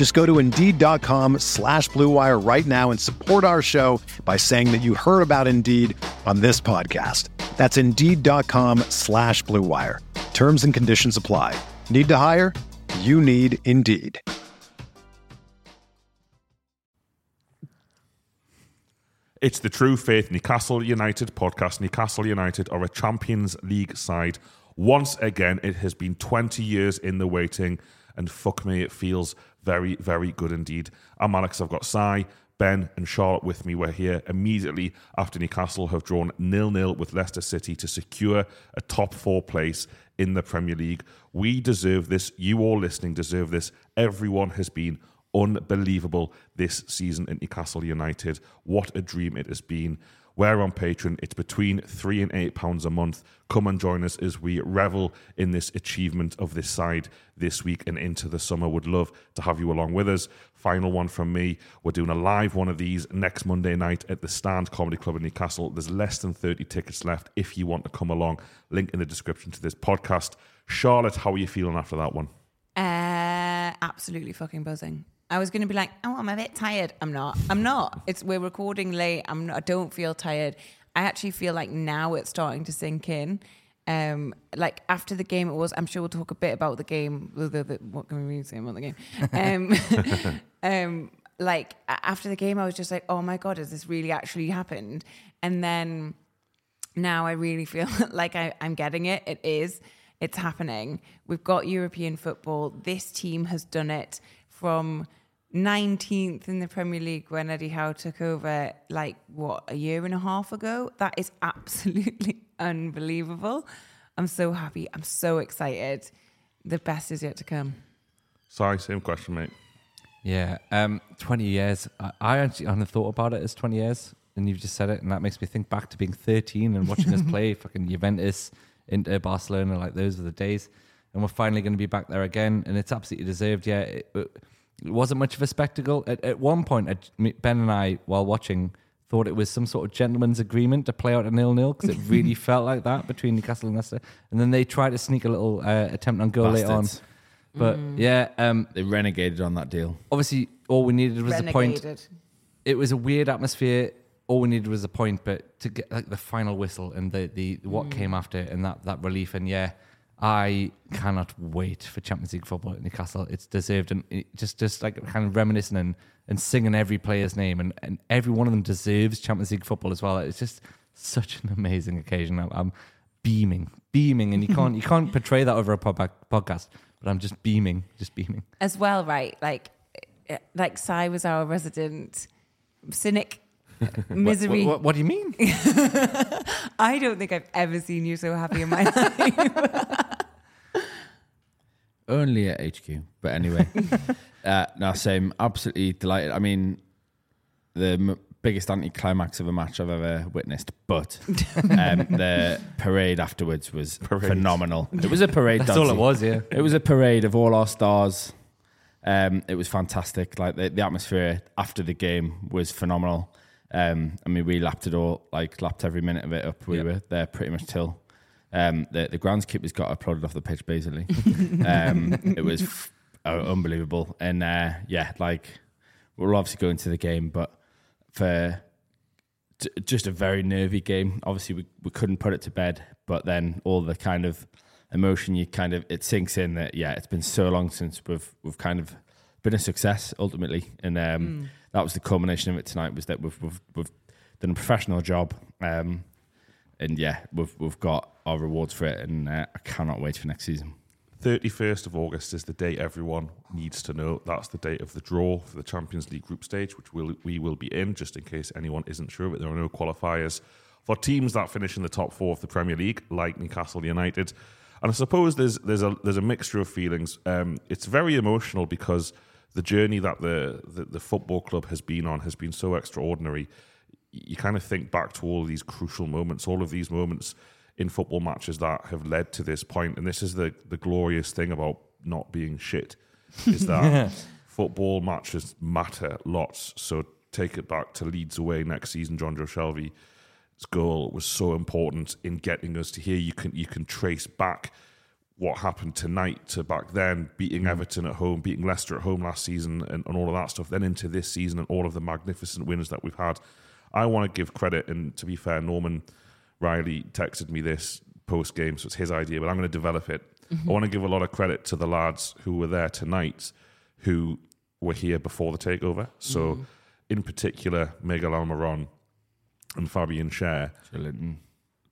Just go to Indeed.com slash BlueWire right now and support our show by saying that you heard about Indeed on this podcast. That's Indeed.com slash BlueWire. Terms and conditions apply. Need to hire? You need Indeed. It's the True Faith Newcastle United podcast. Newcastle United are a Champions League side. Once again, it has been 20 years in the waiting, and fuck me, it feels very, very good indeed. I'm Alex, I've got Si, Ben, and Charlotte with me. We're here immediately after Newcastle have drawn nil nil with Leicester City to secure a top four place in the Premier League. We deserve this. You all listening deserve this. Everyone has been unbelievable this season at Newcastle United. What a dream it has been. We're on Patreon. It's between three and eight pounds a month. Come and join us as we revel in this achievement of this side this week and into the summer. Would love to have you along with us. Final one from me. We're doing a live one of these next Monday night at the Stand Comedy Club in Newcastle. There's less than 30 tickets left if you want to come along. Link in the description to this podcast. Charlotte, how are you feeling after that one? Uh, absolutely fucking buzzing. I was going to be like, oh, I'm a bit tired. I'm not. I'm not. It's we're recording late. I'm. Not, I don't feel tired. I actually feel like now it's starting to sink in. Um, like after the game, it was. I'm sure we'll talk a bit about the game. The, the, what can we say about the game? Um, um, like after the game, I was just like, oh my god, has this really actually happened? And then now I really feel like I, I'm getting it. It is. It's happening. We've got European football. This team has done it from 19th in the Premier League when Eddie Howe took over, like what, a year and a half ago? That is absolutely unbelievable. I'm so happy. I'm so excited. The best is yet to come. Sorry, same question, mate. Yeah, um, 20 years. I, I actually hadn't thought about it as 20 years, and you've just said it, and that makes me think back to being 13 and watching us play fucking Juventus, Inter, Barcelona. Like those were the days, and we're finally going to be back there again, and it's absolutely deserved. Yeah, it, it, it wasn't much of a spectacle. At, at one point, Ben and I, while watching, thought it was some sort of gentleman's agreement to play out a nil-nil because it really felt like that between Newcastle and Leicester. And then they tried to sneak a little uh, attempt on goal later on. Bastards. But yeah, um, They renegated on that deal. obviously all we needed was a point. Renegated. It was a weird atmosphere. All we needed was a point, but to get like the final whistle and the the what came after and that that relief and yeah, I cannot wait for Champions League football at Newcastle. It's deserved and it just just like kind of reminiscing and, and singing every player's name and, and every one of them deserves Champions League football as well. It's just such an amazing occasion. I'm, I'm beaming, beaming, and you can't you can't portray that over a pod- podcast. But I'm just beaming, just beaming. As well, right? Like, uh, like Si was our resident cynic, misery. What, what, what do you mean? I don't think I've ever seen you so happy in my life. Only at HQ. But anyway, uh, no, same. Absolutely delighted. I mean, the m- biggest anticlimax of a match I've ever witnessed, but um, the parade afterwards was phenomenal. It was a parade. That's all it was, yeah. It was a parade of all our stars. Um, it was fantastic. Like the, the atmosphere after the game was phenomenal. Um, I mean, we lapped it all, like lapped every minute of it up. We Yeah. were there pretty much till um, the the groundskeepers got applauded off the pitch. Basically, um, it was f- uh, unbelievable. And uh, yeah, like we're obviously going to the game, but for j- just a very nervy game. Obviously, we, we couldn't put it to bed, but then all the kind of emotion you kind of it sinks in that yeah, it's been so long since we've we've kind of been a success ultimately, and um, that was the culmination of it tonight. Was that we've we've, we've done a professional job. Um, and yeah, we've we've got our rewards for it, and uh, I cannot wait for next season. 31st of August is the date everyone needs to know. That's the date of the draw for the Champions League group stage, which we'll, we will be in, just in case anyone isn't sure. But there are no qualifiers for teams that finish in the top four of the Premier League, like Newcastle United. And I suppose there's there's a there's a mixture of feelings. Um, it's very emotional because the journey that the, the the football club has been on has been so extraordinary. You kind of think back to all of these crucial moments, all of these moments in football matches that have led to this point. And this is the the glorious thing about not being shit is that football matches matter lots. So take it back to Leeds away next season. Jonjo Shelvey goal was so important in getting us to here. You can you can trace back what happened tonight to back then, beating Everton at home, beating Leicester at home last season, and, and all of that stuff. Then into this season and all of the magnificent wins that we've had. I want to give credit, and to be fair, Norman Riley texted me this post game, so it's his idea, but I'm going to develop it. I want to give a lot of credit to the lads who were there tonight, who were here before the takeover. So, in particular, Miguel Almiron and Fabian Schär. Joe Linton.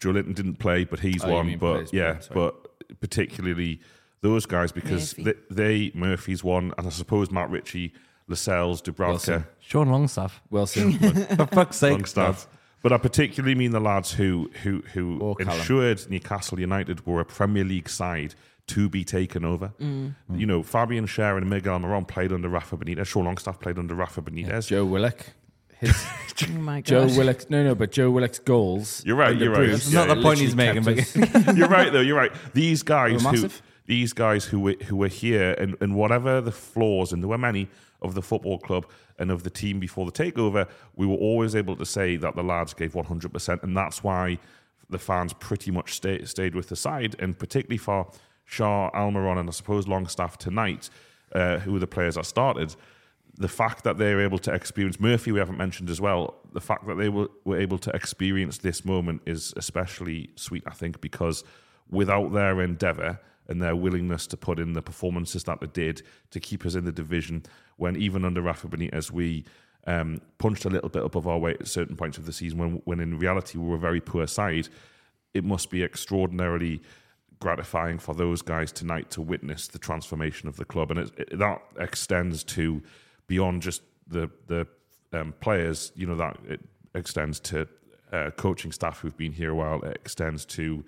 Joelinton didn't play, but he's Oh, one. But yeah, but particularly those guys because Murphy. they, they Murphy's one, and I suppose Matt Ritchie, Lascelles, Dubravka, Wilson. Sean Longstaff. Wilson. For fuck's sake. Longstaff. But I particularly mean the lads who who who Or Callum. ensured Newcastle United were a Premier League side to be taken over. Mm. You know, Fabian Schär and Miguel Almiron played under Rafa Benitez. Sean Longstaff played under Rafa Benitez. Joe Willock. His, Oh my god. Joe Willock. No, no, but Joe Willock's goals. You're right, you're right. Bruce That's not the point he's making, but- you're right though. You're right. These guys who these guys who were who were here and, and whatever the flaws and there were many of the football club and of the team before the takeover, we were always able to say that the lads gave 100 percent, and that's why the fans pretty much stay, stayed with the side, and particularly for Schär, Almiron, and I suppose Longstaff tonight, uh, who were the players that started. The fact that they were able to experience Murphy, we haven't mentioned as well. The fact that they were, were able to experience this moment is especially sweet, I think, because without their endeavour and their willingness to put in the performances that they did to keep us in the division, when even under Rafa Benitez we um, punched a little bit above our weight at certain points of the season, when when in reality we were a very poor side, it must be extraordinarily gratifying for those guys tonight to witness the transformation of the club, and it, it, that extends to beyond just the the um, players. You know that it extends to uh, coaching staff who've been here a while. It extends to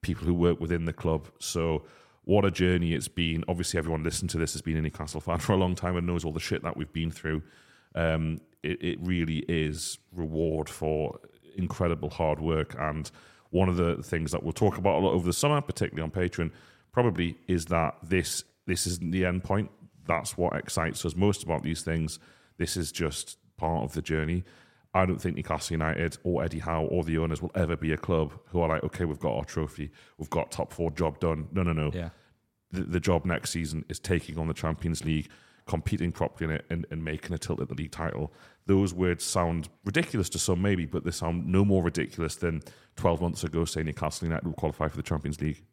people who work within the club. So. What a journey it's been. Obviously, everyone listening to this has been a Newcastle fan for a long time and knows all the shit that we've been through. Um, it, it really is reward for incredible hard work. And one of the things that we'll talk about a lot over the summer, particularly on Patreon, probably is that this this isn't the end point. That's what excites us most about these things. This is just part of the journey. I don't think Newcastle United or Eddie Howe or the owners will ever be a club who are like, okay, we've got our trophy, we've got top four job done. No, no, no Yeah. the, the job next season is taking on the Champions League, competing properly in it, and, and making a tilt at the league title. Those words sound ridiculous to some, maybe, but they sound no more ridiculous than 12 months ago saying Newcastle United will qualify for the Champions League.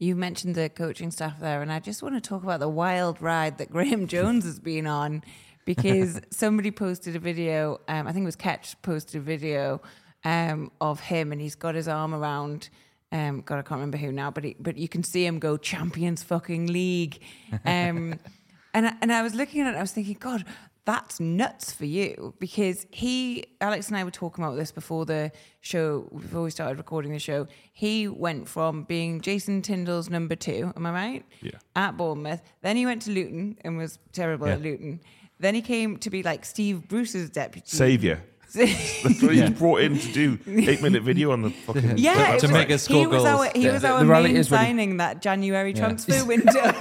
You mentioned the coaching staff there, and I just want to talk about the wild ride that Graeme Jones has been on because somebody posted a video. Um, I think it was Ketch posted a video um, of him, and he's got his arm around. Um, God, I can't remember who now, but he, but you can see him go Champions fucking League, um, and I, and I was looking at it, I was thinking, God, that's nuts for you because he, Alex and I were talking about this before the show, before we started recording the show. He went from being Jason Tindall's number two, am I right? Yeah. At Bournemouth. Then he went to Luton and was terrible at Luton. Then he came to be like Steve Bruce's deputy. Saviour. That's what he's brought in to do. Eight minute video on the fucking. yeah, To it make was- us score he was goals. our, he The- was our the reality main is when he- signing that January transfer window.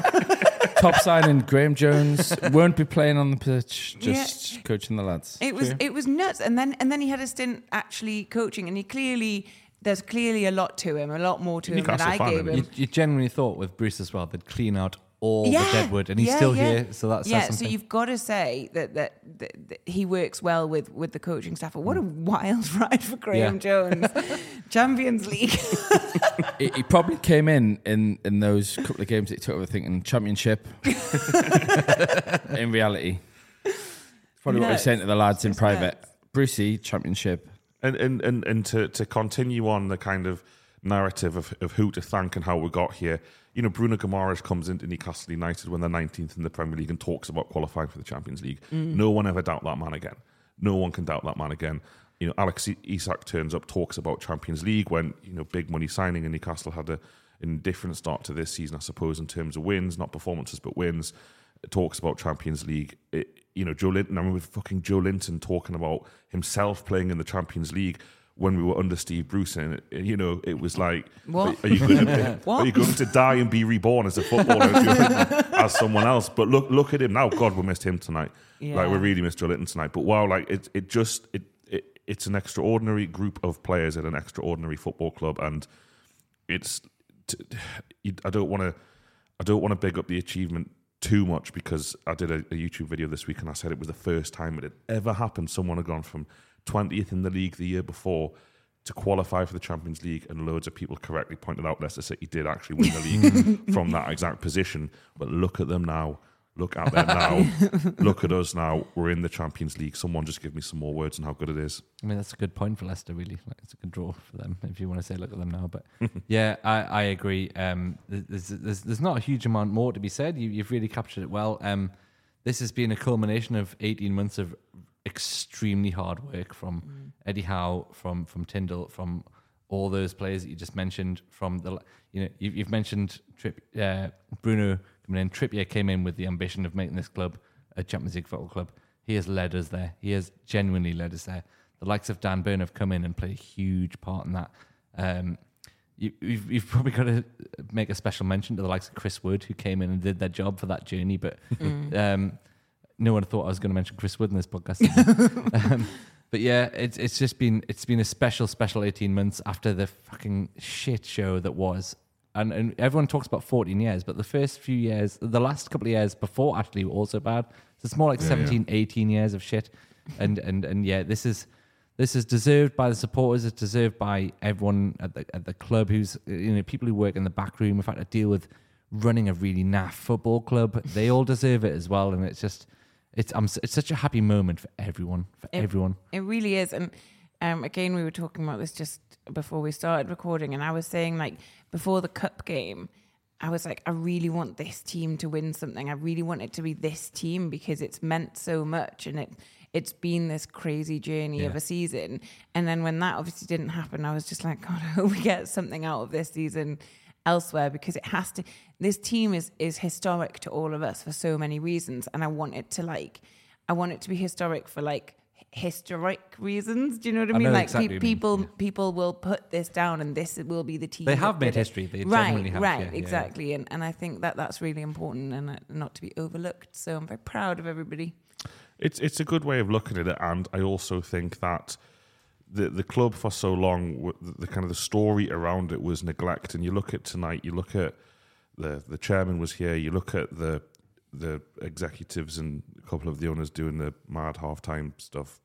Top signing Graeme Jones won't be playing on the pitch, just coaching the lads. It was True. it was nuts, and then and then he had a stint actually coaching, and he clearly there's clearly a lot to him, a lot more to him than I fan, gave isn't him. You, you genuinely thought with Bruce as well, they'd clean out all the deadwood, and he's yeah, still yeah. here. So that's yeah. something. So you've got to say that that, that, that he works well with with the coaching staff. But what a mm. wild ride for Graeme Yeah. Jones, Champions League. he, he probably came in, in in those couple of games that he took over thinking championship. in reality, it's probably what No, he's saying to the lads in private. nuts. Brucey, championship. and and and, and to to continue on the kind of narrative of, of who to thank and how we got here. You know, Bruno Guimaraes comes into Newcastle United when they're 19th in the Premier League and talks about qualifying for the Champions League. Mm. No one ever doubt that man again. No one can doubt that man again. You know, Alex Isak turns up, talks about Champions League when you know big money signing, and Newcastle had a indifferent start to this season, I suppose, in terms of wins, not performances, but wins. It talks about Champions League. It, you know, Joelinton. I remember fucking Joelinton talking about himself playing in the Champions League when we were under Steve Bruce, and uh, you know, it was like, What? Are, you going to, are you going to die and be reborn as a footballer as someone else? But look, look at him now. God, we missed him tonight. Like we really missed Joelinton tonight. But wow, like it, it just it, it, it's an extraordinary group of players at an extraordinary football club, and it's I don't want to I don't want to big up the achievement too much because I did a, a YouTube video this week and I said it was the first time it had ever happened. Someone had gone from 20th in the league the year before to qualify for the Champions League, and loads of people correctly pointed out Leicester City did actually win the league from that exact position. But look at them now. Look at them now. look at us now. We're in the Champions League. Someone just give me some more words on how good it is. I mean, that's a good point for Leicester, really. Like, it's a good draw for them if you want to say, look at them now. But yeah, I, I agree. Um, there's, there's, there's not a huge amount more to be said. You, you've really captured it well. Um, this has been a culmination of 18 months of extremely hard work from Eddie Howe, from from Tindall, from all those players that you just mentioned. From the, you know, you've, you've mentioned Trip, uh, Bruno coming in. Trippier came in with the ambition of making this club a Champions League football club. He has led us there. He has genuinely led us there. The likes of Dan Burn have come in and played a huge part in that. Um, you, you've, you've probably got to make a special mention to the likes of Chris Wood, who came in and did their job for that journey. But um, no one thought I was going to mention Chris Wood in this podcast. um, but yeah, it's it's just been it's been a special special eighteen months after the fucking shit show that was. And, and everyone talks about 14 years, but the first few years, the last couple of years before actually were also bad. So it's more like 17, 18 years of shit. And, and, and yeah, this is, this is deserved by the supporters. It's deserved by everyone at the at the club who's you know people who work in the back room. In fact, to deal with running a really naff football club, they all deserve it as well. And it's just it's I'm it's such a happy moment for everyone for It- everyone. It really is. And um, again, we were talking about this just before we started recording, and I was saying, like, before the cup game, I was like, I really want this team to win something. I really want it to be this team because it's meant so much and it it's been this crazy journey of a season. And then when that obviously didn't happen, I was just like, God, I hope we get something out of this season elsewhere because it has to this team is is historic to all of us for so many reasons. And I want it to like I want it to be historic for like historic reasons. Do you know what I, I mean? know like exactly pe- mean, people yeah. people will put this down, and this will be the team. They have made history. They right, genuinely have, right, yeah, yeah, yeah. exactly. And and I think that that's really important and uh, not to be overlooked. So I'm very proud of everybody. It's it's a good way of looking at it, and I also think that the the club for so long, the kind of the story around it was neglect. And you look at tonight, you look at the the chairman was here, you look at the the executives and a couple of the owners doing the mad halftime stuff,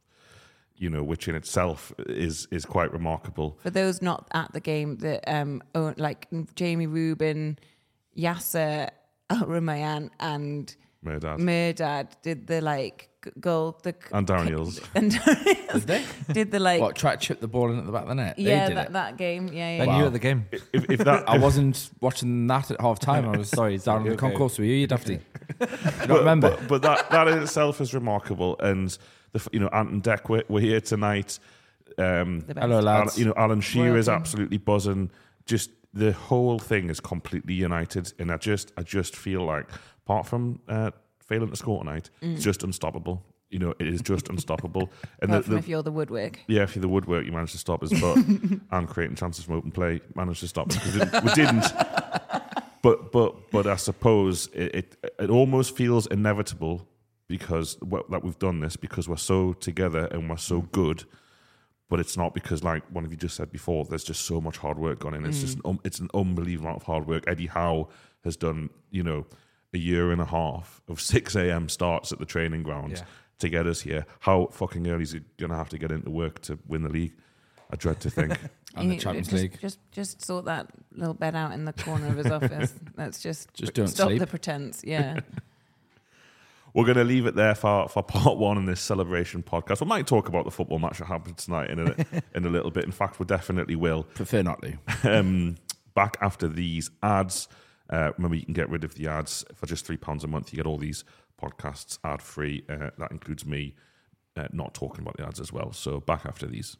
you know, which in itself is is quite remarkable. For those not at the game, that um, like Jamie Reuben, Yasser Al Rumayyan, and Mehrdad. Mehrdad did the like g- goal. The And Darren Eales. and Did they? did the like What, try to chip the ball in at the back of the net? They yeah did that, it. that game yeah yeah. And Wow. you at the game. if, if that I wasn't watching that at half time. I was Sorry, down in the okay. concourse with you, you'd dafty. You but, don't remember? But, but that, that in itself is remarkable. And the, you know, Ant and Dec were, were here tonight. Um, The best. Hello, Alan, lads. you know, Alan Shearer is absolutely buzzing. Just the whole thing is completely united, and I just, I just feel like, apart from uh, failing to score tonight, it's just unstoppable. You know, it is just unstoppable. And the, the, if you're the woodwork. yeah, if you're the woodwork, you managed to stop us, but and creating chances from open play, managed to stop us because we didn't. But but but I suppose it, it it almost feels inevitable because that we've done this because we're so together and we're so good. But it's not because, like one of you just said before, there's just so much hard work gone in. It's just an, um, it's an unbelievable amount of hard work. Eddie Howe has done, you know, a year and a half of six a.m. starts at the training grounds Yeah. to get us here. How fucking early is he going to have to get into work to win the league? I dread to think. And the Champions just, League. Just just sort that little bed out in the corner of his office. Let's just Just don't stop sleep. the pretense. Yeah. we're going to leave it there for, for part one in this celebration podcast. We might talk about the football match that happened tonight in a, in a little bit. In fact, we definitely will. Prefer not to. Um, back after these ads. Uh, remember, you can get rid of the ads for just £3 a month. You get all these podcasts ad free. Uh, that includes me uh, not talking about the ads as well. So, back after these.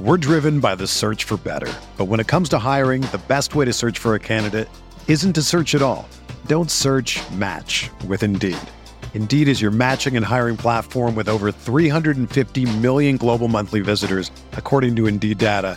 We're driven by the search for better. But when it comes to hiring, the best way to search for a candidate isn't to search at all. Don't search match with Indeed. Indeed is your matching and hiring platform with over 350 million global monthly visitors, according to Indeed data,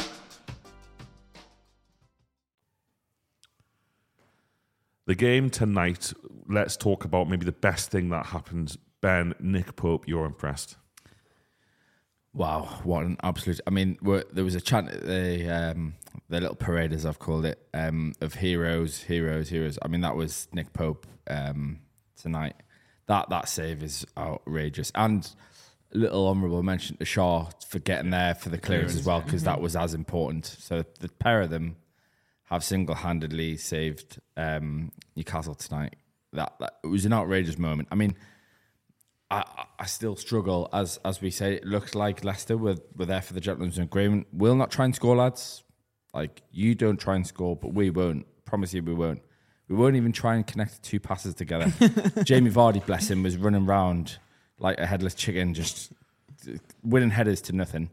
The game tonight, let's talk about maybe the best thing that happened. Ben, Nick Pope, you're impressed. Wow, what an absolute! I mean, there was a chant at the um, the little parade, as I've called it, um, of heroes, heroes, heroes. I mean, that was Nick Pope um, tonight. That that save is outrageous, and a little honourable mention to Schär for getting there for the clearance as well, because that was as important. So the pair of them have single handedly saved um, Newcastle tonight. That, that it was an outrageous moment. I mean. I, I still struggle as as we say. It looks like Leicester were, were there for the gentleman's agreement. We'll not try and score, lads. Like you don't try and score, but we won't. Promise you, we won't. We won't even try and connect two passes together. Jamie Vardy, bless him, was running around like a headless chicken, just winning headers to nothing.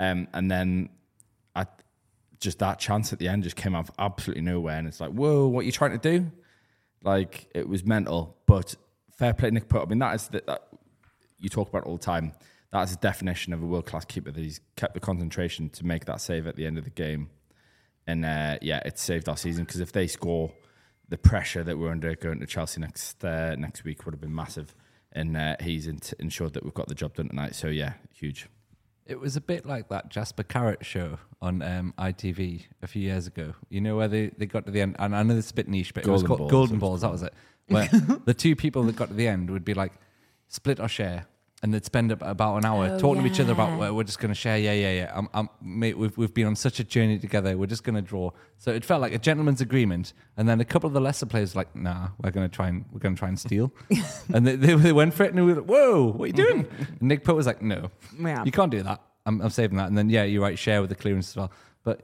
Um, and then I just that chance at the end just came out of absolutely nowhere, and it's like, whoa, what are you trying to do? Like it was mental, but fair play, Nick Pope. I mean, that is the, that you talk about all the time. That is the definition of a world class keeper. That he's kept the concentration to make that save at the end of the game, and uh, yeah, it saved our season because if they score, the pressure that we're under going to Chelsea next uh, next week would have been massive, and uh, he's ensured that we've got the job done tonight. So yeah, huge. It was a bit like that Jasper Carrott show on um, ITV a few years ago. You know where they, they got to the end, and I know this is a bit niche, but it was called Balls. Golden Balls. That was it. Where the two people that got to the end would be like, split or share, and they'd spend about an hour Oh, talking to each other about well, we're just going to share. Yeah, yeah, yeah. I'm, I'm, mate, we've we've been on such a journey together. We're just going to draw. So it felt like a gentleman's agreement. And then a couple of the lesser players were like, nah, we're going to try and we're going to try and steal. and they, they, they went for it, and we were like, whoa, what are you doing? and Nick Pope was like, no, Yeah. you can't do that. I'm, I'm saving that. And then yeah, you're right, Schär with the clearance as well. But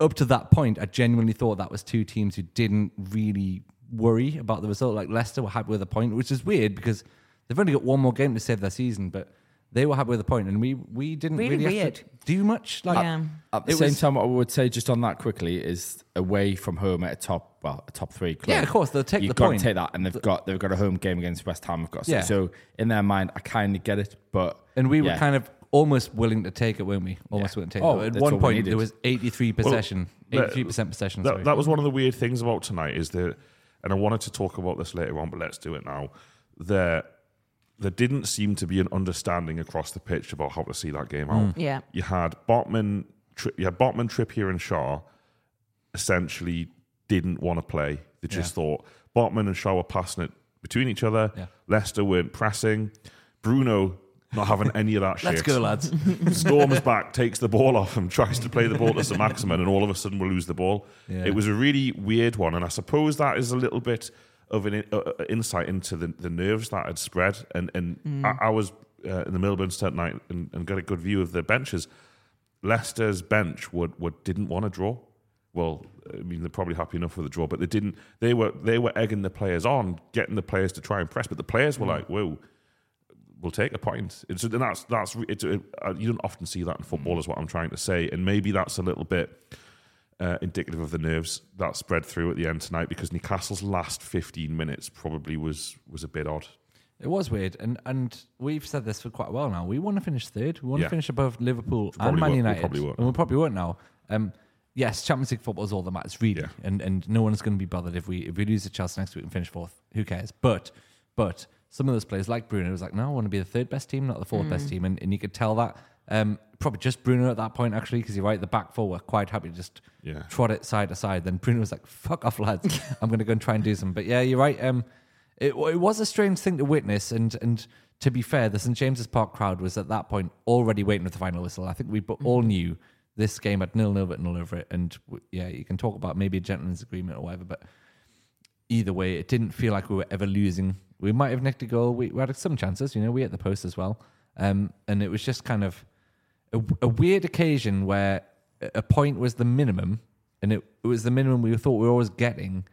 up to that point, I genuinely thought that was two teams who didn't really worry about the result. Like Leicester were happy with a point, which is weird because they've only got one more game to save their season, but they were happy with the point, and we we didn't Really really, have to weird. do much. Like Yeah. At the same was- time, what I would say just on that quickly is away from home at a top, well, a top three club. Yeah, of course, they'll take You've the got point. to take that, and they've got they've got a home game against West Ham. Of course, Yeah. so in their mind, I kind of get it, but and we were kind of almost willing to take it, weren't we? Almost willing to take Oh, it. At one point, there was 83 possession, that- 83% possession. That, sorry. that was one of the weird things about tonight is that, and I wanted to talk about this later on, but let's do it now. There, there didn't seem to be an understanding across the pitch about how to see that game out. Mm. Yeah. You had Botman, Tri- you had Botman, Trippier, and Schär essentially didn't want to play. They just thought Botman and Schär were passing it between each other. Yeah. Leicester weren't pressing. Bruno not having any of that shit. Let's go, lads. storms back, takes the ball off him, tries to play the ball to St Maximin, and all of a sudden we lose the ball. Yeah. It was a really weird one, and I suppose that is a little bit of an uh, uh, insight into the, the nerves that had spread. And and I, I was uh, in the Milburn Stand night and, and got a good view of the benches. Leicester's bench would, would didn't want to draw. Well, I mean they're probably happy enough with the draw, but they didn't. They were they were egging the players on, getting the players to try and press, but the players were like, "Whoa." we'll take a point. It's, and that's that's it's, uh, you don't often see that in football, is what I'm trying to say, and maybe that's a little bit uh, indicative of the nerves that spread through at the end tonight because Newcastle's last 15 minutes probably was was a bit odd. It was weird, and and we've said this for quite a while now. We want to finish third. We want Yeah. to finish above Liverpool probably and Man we United, probably won't. and we probably won't now. Um, yes, Champions League football is all that matters, really, Yeah. and and no one's going to be bothered if we if we lose to Chelsea next week and finish fourth. Who cares? But but some of those players, like Bruno, was like, no, I want to be the third best team, not the fourth best team, and, and you could tell that. Um, probably just Bruno at that point, actually, because you're right. The back four were quite happy to just Yeah. trot it side to side. Then Bruno was like, "Fuck off, lads! I'm going to go and try and do some." But yeah, you're right. Um, it, it was a strange thing to witness, and and to be fair, the St James's Park crowd was at that point already waiting for the final whistle. I think we bo- all knew this game had nil nil but nil over it, and w- yeah, you can talk about maybe a gentleman's agreement or whatever, but either way, it didn't feel like we were ever losing. We might have nicked a goal. We, we had some chances, you know. We hit the post as well, um, and it was just kind of a, a weird occasion where a- point was the minimum, and it, it was the minimum we thought we were always getting.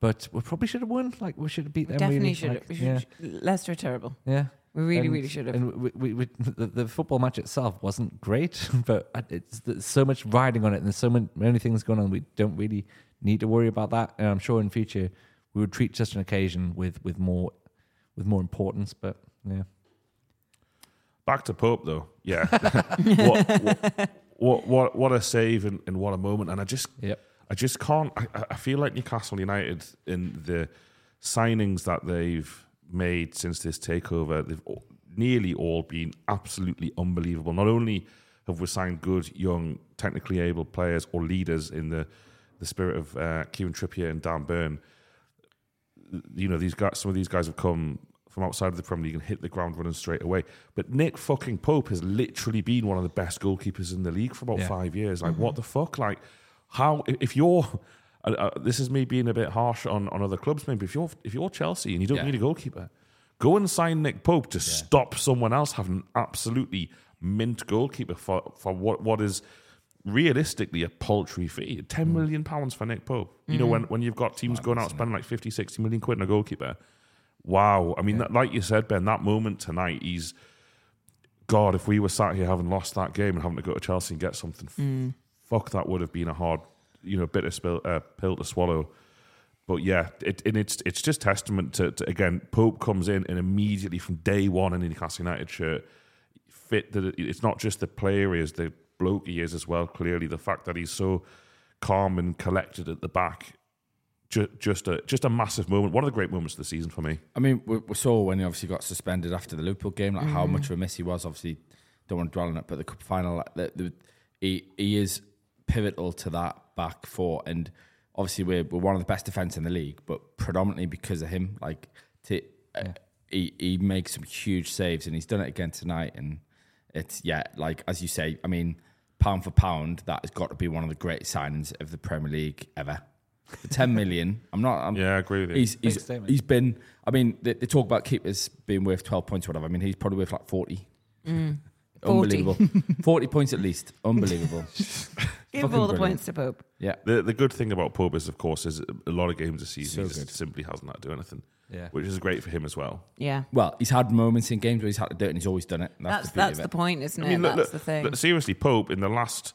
But we probably should have won. Like we should have beat them. Definitely really. should. Like, We yeah, Leicester are terrible. yeah. We really, And- really should have. And we, we, we, the, the football match itself wasn't great, but it's there's so much riding on it, and there's so many, many things going on. We don't really need to worry about that. And I'm sure in future we would treat such an occasion with with more with more importance. But yeah, Back to Pope though, yeah. what, what, what what what a save and, and what a moment! And I just yep. I just can't. I, I feel like Newcastle United in the signings that they've made since this takeover, they've all, nearly all been absolutely unbelievable. Not only have we signed good, young, technically able players or leaders in the the spirit of uh, Kieran Trippier and Dan Burn. You know, these guys. Some of these guys have come from outside of the Premier League and hit the ground running straight away. But Nick fucking Pope has literally been one of the best goalkeepers in the league for about Yeah. five years. Like, what the fuck? Like, how if if you're uh, uh, this is me being a bit harsh on, on other clubs maybe if you're if you're Chelsea and you don't Yeah. need a goalkeeper go and sign Nick Pope to stop someone else having an absolutely mint goalkeeper for, for what what is realistically a paltry fee 10 million pounds for Nick Pope you know when when you've got teams going out spending like 50 60 million quid on a goalkeeper wow I mean that, like you said Ben that moment tonight he's God if we were sat here having lost that game and having to go to Chelsea and get something f- fuck, that would have been a hard, you know, bitter spill, uh, pill to swallow. But yeah, it, and it's it's just testament to, to again, Pope comes in and immediately from day one in the Newcastle United shirt, fit that it- it's not just the player he is, the bloke he is as well. Clearly, the fact that he's so calm and collected at the back, ju- just a just a massive moment. One of the great moments of the season for me. I mean, we, we saw when he obviously got suspended after the Liverpool game, like how much of a miss he was. Obviously, don't want to dwell on it, but the cup final, like, the, the, he he is pivotal to that back four, and obviously we're we're one of the best defense in the league, but predominantly because of him. Like, to, uh, he he makes some huge saves, and he's done it again tonight. And it's yeah, like as you say, I mean, pound for pound, that has got to be one of the greatest signings of the Premier League ever. For ten million, I'm not. I'm, Yeah, I agree with you. He's he's, he's been. I mean, they, they talk about keepers being worth twelve points or whatever. I mean, he's probably worth like forty. Mm. 40. Unbelievable. forty points at least. Unbelievable. Give Fucking all the brilliant. points to Pope. Yeah. The the good thing about Pope is, of course, is a lot of games this season So he just simply hasn't had to do anything, Yeah. which is great for him as well. Yeah. Well, he's had moments in games where he's had to do it, and he's always done it. That's That's, that's, the, the point, isn't it? I mean, look, that's look, the thing. look, seriously, Pope in the last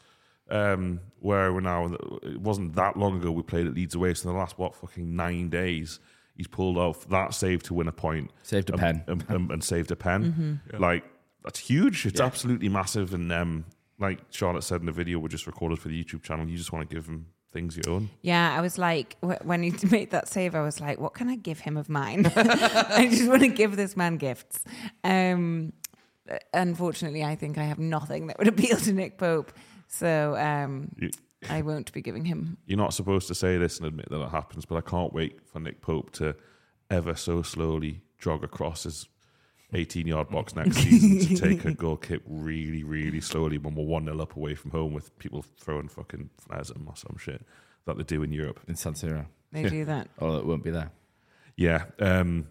um, where we're now, it wasn't that long ago we played at Leeds away. So in the last what fucking nine days, he's pulled off that save to win a point, Saved a and- pen. and, and- and saved a pen. Like that's huge. It's absolutely massive. And um, like Charlotte said in the video we just recorded for the YouTube channel, you just want to give him things you own. Yeah, I was like, wh- when he made that save, I was like, what can I give him of mine? I just want to give this man gifts. Um, unfortunately, I think I have nothing that would appeal to Nick Pope. So um, You, I won't be giving him. you're not supposed to say this and admit that it happens, but I can't wait for Nick Pope to ever so slowly jog across his 18 yard box next season to take a goal kick really, really slowly when we're 1 0 up away from home with people throwing fucking flares at him or some shit that they do in Europe. in San Siro. They do that. Although it won't be there. Yeah. Um,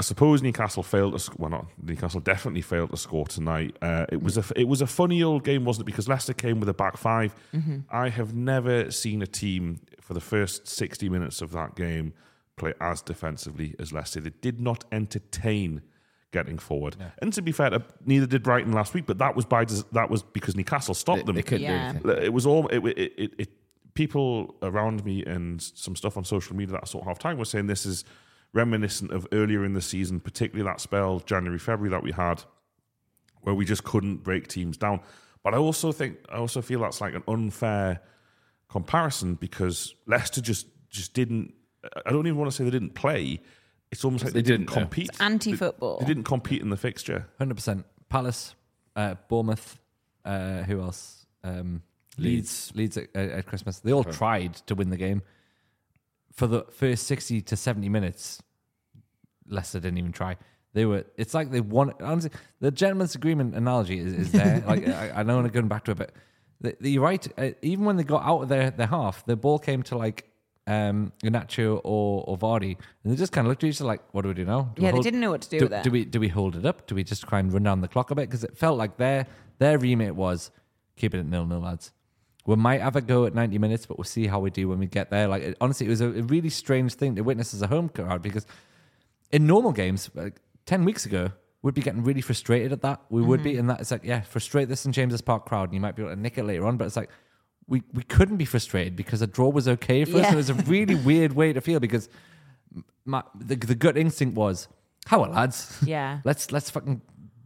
I suppose Newcastle failed to sc- well, not Newcastle definitely failed to score tonight. Uh, it was a it was a funny old game, wasn't it? Because Leicester came with a back 5 I have never seen a team for the first sixty minutes of that game play as defensively as Leicester. They did not entertain getting forward. And to be fair, uh, neither did Brighton last week, but that was by des- that was because Newcastle stopped They, them. they couldn't Yeah. do anything. It was all it, it, it, it people around me and some stuff on social media that I saw half time were saying this is reminiscent of earlier in the season, particularly that spell January February that we had where we just couldn't break teams down. But I also think I also feel that's like an unfair comparison because Leicester just just didn't. I don't even want to say they didn't play. It's almost like they, They didn't, didn't, no. compete. Anti-football. They didn't compete in the fixture. Hundred percent. Palace, uh, Bournemouth. Uh, who else? Um, Leeds. Leeds at, at at Christmas. They all tried to win the game. For the first sixty to seventy minutes, Leicester didn't even try. They were. It's like they won. Honestly, the gentleman's agreement analogy is, is there. like I, I know I'm going back to it, but the, the, you're right. Uh, even when they got out of their, their half, the ball came to like um, or or Vardy, and they just kind of looked at each other like, "What do we do now?" Do Yeah, they didn't know what to do do, with it. do we do we hold it up? Do we just try and run down the clock a bit? Because it felt like their their remit was keeping it nil nil, lads. We might have a go at ninety minutes, but we'll see how we do when we get there. Like it, honestly, it was a, really strange thing to witness as a home crowd because in normal games, like ten weeks ago, we'd be getting really frustrated at that. We would be, mm-hmm. and that it's like yeah, frustrate this in James's Park crowd, and you might be able to nick it later on, but it's like. We, we couldn't be frustrated because a draw was okay for us. Yeah. It was a really weird way to feel because my, the, the gut instinct was, how are lads? Yeah. let's let's fucking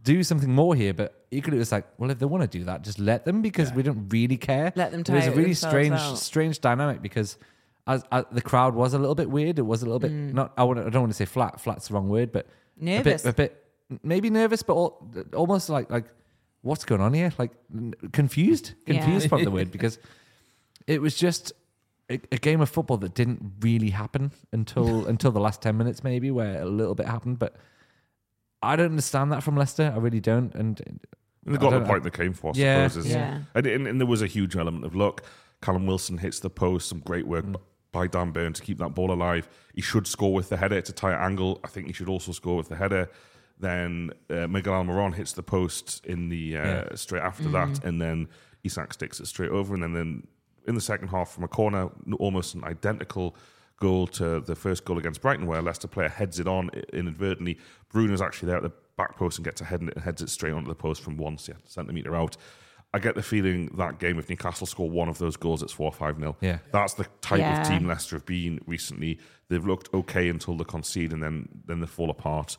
do something more here. But equally, it was like, well, if they want to do that, just let them because we don't really care. Let them It was a really themselves strange out. strange dynamic because as, as the crowd was a little bit weird. It was a little bit mm. not. I, want I don't want to say flat. Flat's the wrong word, but Nervous. A bit, a bit maybe nervous, but al- almost like like what's going on here? Like n- confused. Yeah. Confused, probably the word because it was just a, a game of football that didn't really happen until until the last ten minutes, maybe where a little bit happened. But I don't understand that from Leicester. I really don't. And And they got the don't- point they came for, I Yeah, suppose. yeah. And, and, and there was a huge element of luck. Callum Wilson hits the post, some great work b- by Dan Burn to keep that ball alive. He should score with the header. It's a tight angle. I think he should also score with the header. Then uh, Miguel Almiron hits the post in the uh, Yeah. straight after that, and then Isak sticks it straight over. And then, then in the second half, from a corner, almost an identical goal to the first goal against Brighton, where Leicester player heads it on i- inadvertently. Bruno's actually there at the back post and gets a head and it heads it straight onto the post from one c- centimetre out. I get the feeling that game, if Newcastle score one of those goals, it's 4 5 0. Yeah. That's the type Yeah. of team Leicester have been recently. They've looked okay until they concede and then, then they fall apart.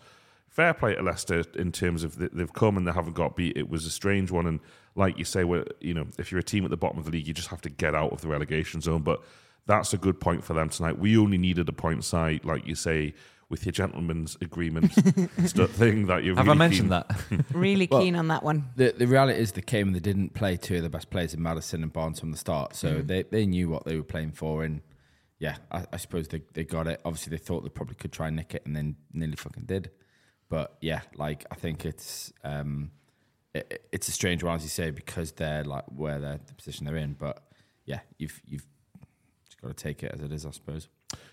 Fair play to Leicester in terms of th- they've come and they haven't got beat. It was a strange one, and like you say, where you know if you're a team at the bottom of the league, you just have to get out of the relegation zone. But that's a good point for them tonight. We only needed a point side, like you say, with your gentleman's agreement stu- thing that you're. have really I mentioned keen- that? Really Well- keen on that one. The the reality is they came and they didn't play two of the best players in Maddison and Barnes from the start, so they, they knew what they were playing for, and yeah, I, I suppose they, they got it. Obviously, they thought they probably could try and nick it, and then nearly fucking did. But yeah, like I think it's um, it, it's a strange one as you say because they're like where they're the position they're in. But yeah, you've you've just got to take it as it is, I suppose.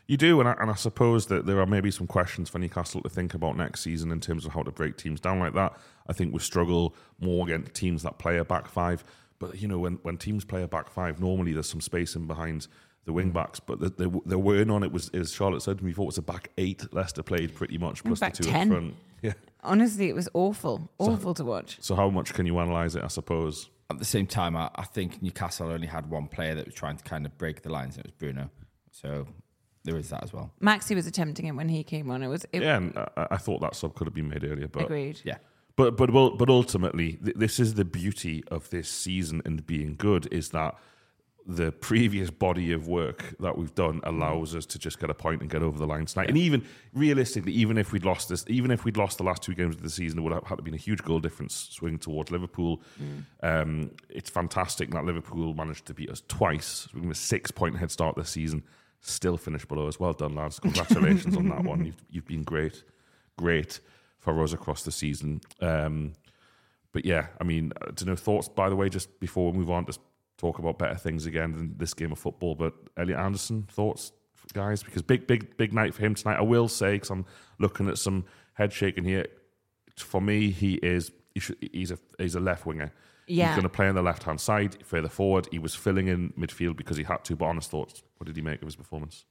You do, and I, and I suppose that there are maybe some questions for Newcastle to think about next season in terms of how to break teams down like that. I think we struggle more against teams that play a back five. But you know, when, when teams play a back five, normally there's some space in behind the wing backs. But the, the, there were none. It was, as Charlotte said to me, thought it was a back eight. Leicester played pretty much plus back the two 10. up front. Yeah. Honestly, it was awful. Awful to watch. So how much can you analyse it? I suppose. At the same time, I, I think Newcastle only had one player that was trying to kind of break the lines, and it was Bruno. So there is that as well. Maxi was attempting it when he came on. It was it, Yeah, and I, I thought that sub could have been made earlier, but agreed. Yeah. But but but ultimately, th- this is the beauty of this season and being good is that the previous body of work that we've done allows us to just get a point and get over the line tonight. And even realistically, even if we'd lost this, even if we'd lost the last two games of the season, it would have had to been a huge goal difference swing towards Liverpool. Um, it's fantastic that Liverpool managed to beat us twice. We have a six point head start this season, still finished below us. Well done, lads! Congratulations on that one. You've you've been great, great for us across the season. Um, but yeah, I mean, I don't know thoughts. By the way, just before we move on, just talk about better things again than this game of football. But Elliot Anderson, thoughts, guys? Because big, big, big night for him tonight. I will say, because I'm looking at some head shaking here. For me, he is he should, he's a he's a left winger. Yeah. He's going to play on the left hand side, further forward. He was filling in midfield because he had to. But honest thoughts, what did he make of his performance?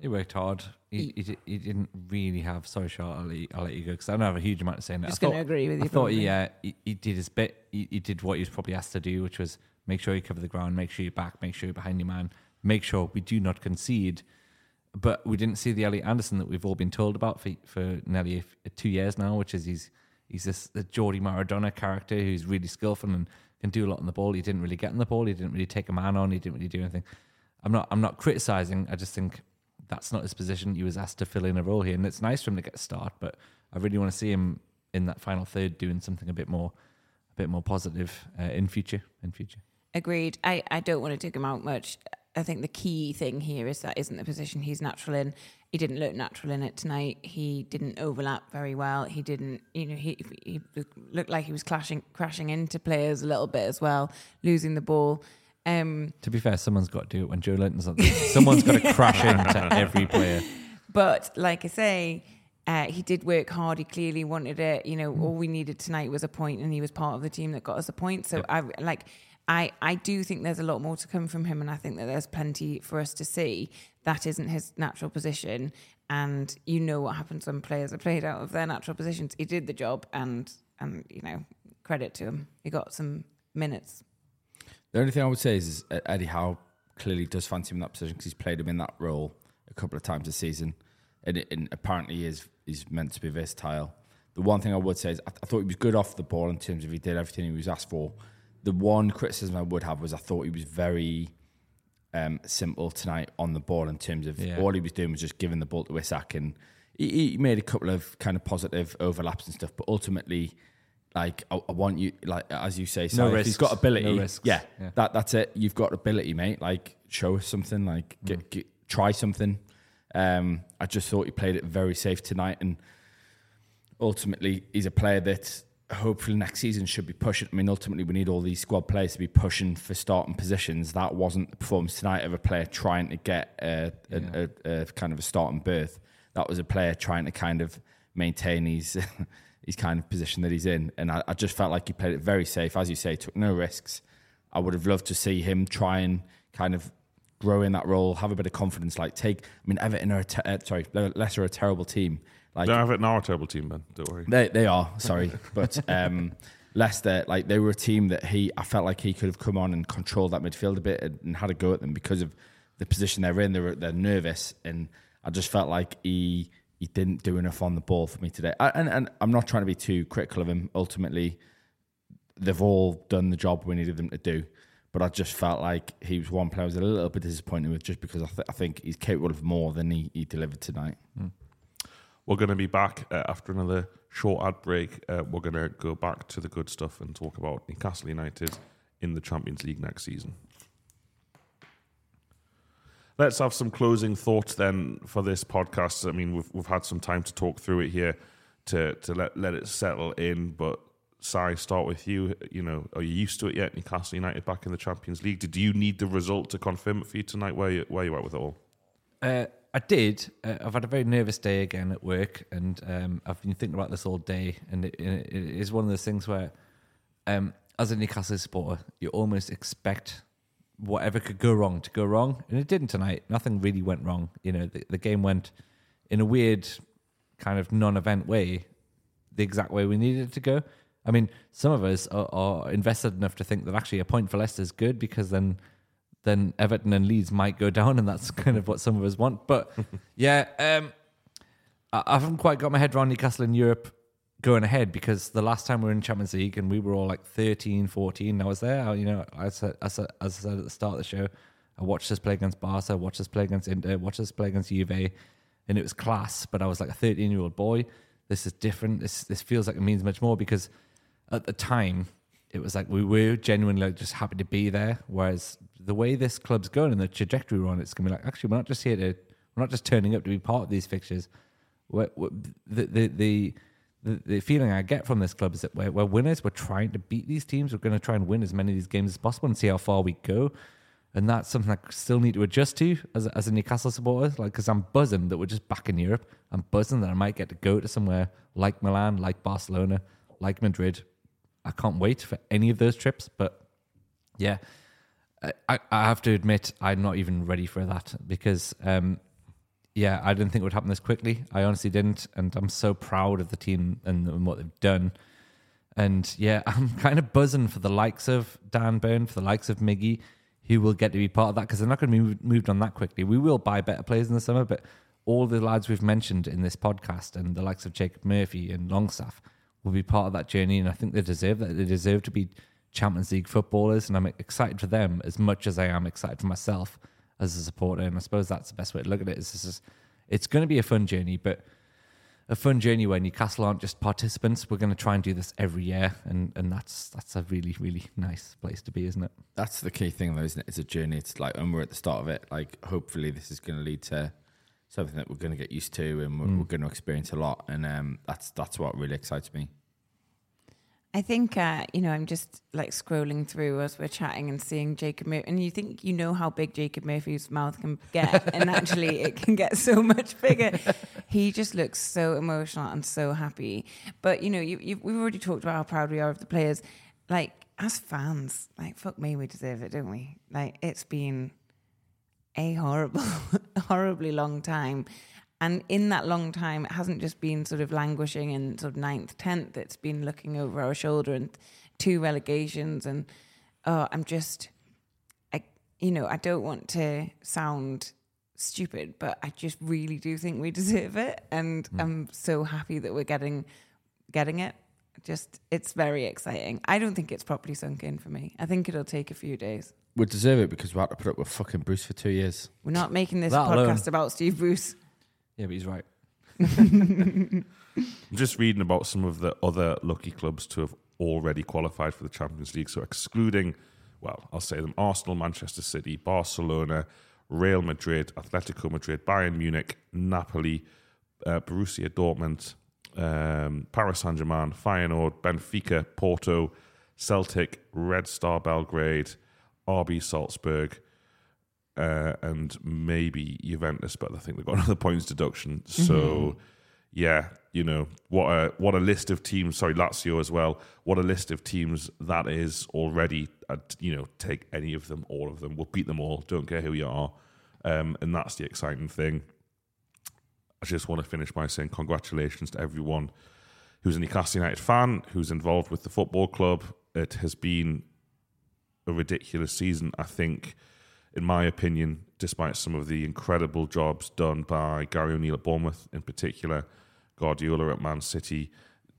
He worked hard. He, he, di- he didn't really have. Sorry, Charlotte, I'll let you, I'll let you go because I don't have a huge amount to say. on it. Just gonna agree with you, I thought he, uh, he he did his bit. He, he did what he was probably asked to do, which was make sure you cover the ground, make sure you're back, make sure you're behind your man, make sure we do not concede. But we didn't see the Elliot Anderson that we've all been told about for for nearly two years now, which is he's he's this the Geordie Maradona character who's really skillful and can do a lot on the ball. He didn't really get on the ball. He didn't really take a man on. He didn't really do anything. I'm not I'm not criticizing. I just think that's not his position. He was asked to fill in a role here, and it's nice for him to get a start. But I really want to see him in that final third doing something a bit more a bit more positive uh, in future. In future. Agreed. I, I don't want to dig him out much. I think the key thing here is that isn't the position he's natural in. He didn't look natural in it tonight. He didn't overlap very well. He didn't, you know, he, he looked like he was clashing, crashing into players a little bit as well, losing the ball. Um, To be fair, someone's got to do it when Joelinton's up there. Someone's got to crash into every player. But like I say, uh, he did work hard. He clearly wanted it. You know, all we needed tonight was a point, and he was part of the team that got us a point. So I like. I, I do think there's a lot more to come from him, and I think that there's plenty for us to see. That isn't his natural position, and you know what happens when players are played out of their natural positions. He did the job, and and you know, credit to him. He got some minutes. The only thing I would say is, is Eddie Howe clearly does fancy him in that position because he's played him in that role a couple of times this season, and, and apparently he is he's meant to be versatile. The one thing I would say is I, I thought he was good off the ball in terms of he did everything he was asked for. The one criticism I would have was I thought he was very um, simple tonight on the ball in terms of Yeah. all he was doing was just giving the ball to Isak and he, he made a couple of kind of positive overlaps and stuff, but ultimately, like I, I want you, like as you say, No he's got ability, No yeah, Yeah. that that's it. You've got ability, mate. Like show us something. Like Mm. get, get, try something. Um, I just thought he played it very safe tonight, and ultimately, he's a player that hopefully next season should be pushing. I mean, ultimately, we need all these squad players to be pushing for starting positions. That wasn't the performance tonight of a player trying to get a, a, Yeah. a, a kind of a starting berth. That was a player trying to kind of maintain his his kind of position that he's in, and I, I just felt like he played it very safe, as you say, took no risks. I would have loved to see him try and kind of grow in that role, have a bit of confidence. Like take, I mean, Everton are a te- uh, sorry, Leicester are a terrible team. Like Don't have it now, a terrible team, Ben. Don't worry. they they are sorry, but um, Leicester like they were a team that he I felt like he could have come on and controlled that midfield a bit and, and had a go at them because of the position they're in. They're they're nervous, and I just felt like he he didn't do enough on the ball for me today. I, and and I'm not trying to be too critical of him. Ultimately, they've all done the job we needed them to do. But I just felt like he was one player I was a little bit disappointed with just because I, th- I think he's capable of more than he, he delivered tonight. We're going to be back uh, after another short ad break. Uh, we're going to go back to the good stuff and talk about Newcastle United in the Champions League next season. Let's have some closing thoughts then for this podcast. I mean, we've we've had some time to talk through it here to to let let it settle in. But Si, start with you. You know, are you used to it yet? Newcastle United back in the Champions League. Did you need the result to confirm it for you tonight? Where you where you at with it all? Uh, I did. Uh, I've had a very nervous day again at work, and um, I've been thinking about this all day. And it, it is one of those things where, um, as a Newcastle supporter, you almost expect whatever could go wrong to go wrong, and it didn't tonight. Nothing really went wrong. You know, the, the game went in a weird, kind of non-event way, the exact way we needed it to go. I mean, some of us are, are invested enough to think that actually a point for Leicester is good because then then Everton and Leeds might go down, and that's kind of what some of us want. But yeah, um, I, haven't quite got my head around Newcastle in Europe going ahead because the last time we were in Champions League and we were all like 13, 14, and I was there. I, you know, I said, I said, as I said at the start of the show, I watched us play against Barca, watched us play against Inter, watched us play against Juve, and it was class. But I was like a 13 year old boy. This is different. This this feels like it means much more because at the time it was like we were genuinely like just happy to be there. Whereas the way this club's going and the trajectory we're on, it's gonna be like actually we're not just here to we're not just turning up to be part of these fixtures. We're, we're, the, the the the feeling I get from this club is that we're, we're winners. We're trying to beat these teams. We're going to try and win as many of these games as possible and see how far we go. And that's something I still need to adjust to as as a Newcastle supporter. Like, because I'm buzzing that we're just back in Europe. I'm buzzing that I might get to go to somewhere like Milan, like Barcelona, like Madrid. I can't wait for any of those trips. But yeah, I, I have to admit I'm not even ready for that because um, yeah, I didn't think it would happen this quickly. I honestly didn't, and I'm so proud of the team and, and what they've done. And yeah, I'm kind of buzzing for the likes of Dan Burn, for the likes of Miggy, who will get to be part of that because they're not going to be moved on that quickly. We will buy better players in the summer, but all the lads we've mentioned in this podcast and the likes of Jacob Murphy and Longstaff will be part of that journey. And I think they deserve that. They deserve to be Champions League footballers. And I'm excited for them as much as I am excited for myself as a supporter. And I suppose that's the best way to look at it. Is this is, it's going to be a fun journey, but a fun journey where Newcastle aren't just participants. We're going to try and do this every year, and and that's that's a really really nice place to be, isn't it? That's the key thing, though, isn't it? It's a journey. It's like, and we're at the start of it. Like, hopefully, this is going to lead to something that we're going to get used to, and we're, we're going to experience a lot. And um, that's that's what really excites me. I think uh, you know I'm just like scrolling through as we're chatting and seeing Jacob Murphy, and you think you know how big Jacob Murphy's mouth can get, and actually it can get so much bigger. he just looks so emotional and so happy. But you know, you, we've already talked about how proud we are of the players. Like as fans, like fuck me, we deserve it, don't we? Like it's been a horrible, horribly long time. And in that long time, it hasn't just been sort of languishing in sort of ninth, tenth. It's been looking over our shoulder and two relegations. And oh, I'm just, I, you know, I don't want to sound stupid, but I just really do think we deserve it. And hmm. I'm so happy that we're getting, getting it. Just, it's very exciting. I don't think it's properly sunk in for me. I think it'll take a few days. We deserve it because we had to put up with fucking Bruce for two years. We're not making this That podcast alone. about Steve Bruce. Yeah, but he's right. I'm just reading about some of the other lucky clubs to have already qualified for the Champions League. So excluding, well, I'll say them: Arsenal, Manchester City, Barcelona, Real Madrid, Atletico Madrid, Bayern Munich, Napoli, uh, Borussia Dortmund, um, Paris Saint Germain, Feyenoord, Benfica, Porto, Celtic, Red Star Belgrade, RB Salzburg, uh, and maybe Juventus, but I think they've got another points deduction. So, yeah, you know what a what a list of teams. Sorry, Lazio as well. What a list of teams that is already. Uh, you know, take any of them, all of them. We'll beat them all. Don't care who you are, um, and that's the exciting thing. I just want to finish by saying congratulations to everyone who's a Newcastle United fan, who's involved with the football club. It has been a ridiculous season. I think, in my opinion, despite some of the incredible jobs done by Gary O'Neil at Bournemouth in particular, Guardiola at Man City,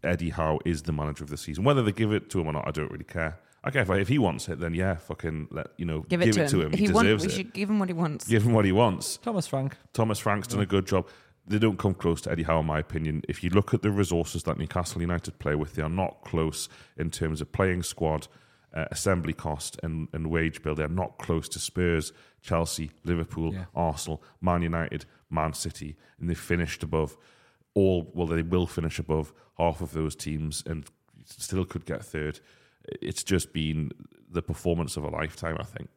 Eddie Howe is the manager of the season. Whether they give it to him or not, I don't really care. Okay, if, if he wants it, then yeah, fucking let you know, Give it, to, him. If He, he, want, deserves we it. should give him what he wants. Give him what he wants. Thomas Frank. Thomas Frank's done a good job. They don't come close to Eddie Howe, in my opinion. If you look at the resources that Newcastle United play with, they are not close in terms of playing squad, uh, assembly cost, and, and wage bill. They're not close to Spurs, Chelsea, Liverpool, Yeah. Arsenal, Man United, Man City, and they've finished above all. Well, they will finish above half of those teams, and still could get third. It's just been the performance of a lifetime, I think.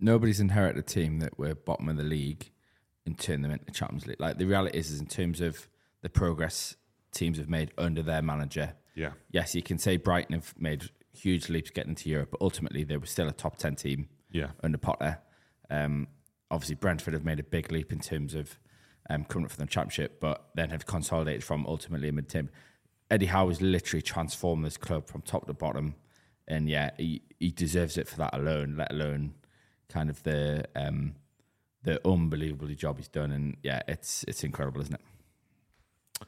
Nobody's inherited a team that were bottom of the league and turned them into Champions League. Like the reality is, is in terms of the progress teams have made under their manager. Yeah. Yes, you can say Brighton have made huge leaps getting into Europe, but ultimately they were still a top ten team Yeah. under Potter. Um, obviously, Brentford have made a big leap in terms of um, coming up for the championship, but then have consolidated from ultimately a mid team. Eddie Howe has literally transformed this club from top to bottom, and yeah, he, he deserves it for that alone. Let alone kind of the um, the unbelievably job he's done, and yeah, it's it's incredible, isn't it?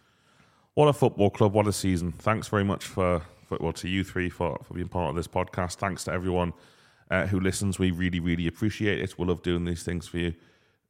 What a football club! What a season! Thanks very much for, for well to you three for, for being part of this podcast. Thanks to everyone uh, who listens. We really, really appreciate it. We love doing these things for you.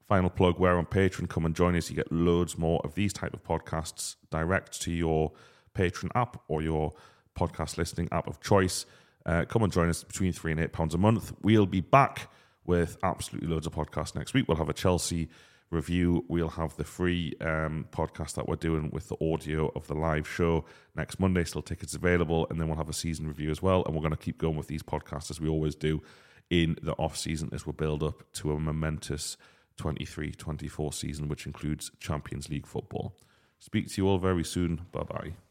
Final plug: We're on Patreon. Come and join us. You get loads more of these type of podcasts direct to your Patreon app or your podcast listening app of choice. Uh, come and join us between three and eight pounds a month. We'll be back with absolutely loads of podcasts next week. We'll have a Chelsea review. We'll have the free um, podcast that we're doing with the audio of the live show next Monday. Still tickets available, and then we'll have a season review as well. And we're going to keep going with these podcasts as we always do in the off season as we build up to a momentous 23-24 season, which includes Champions League football. Speak to you all very soon. Bye bye.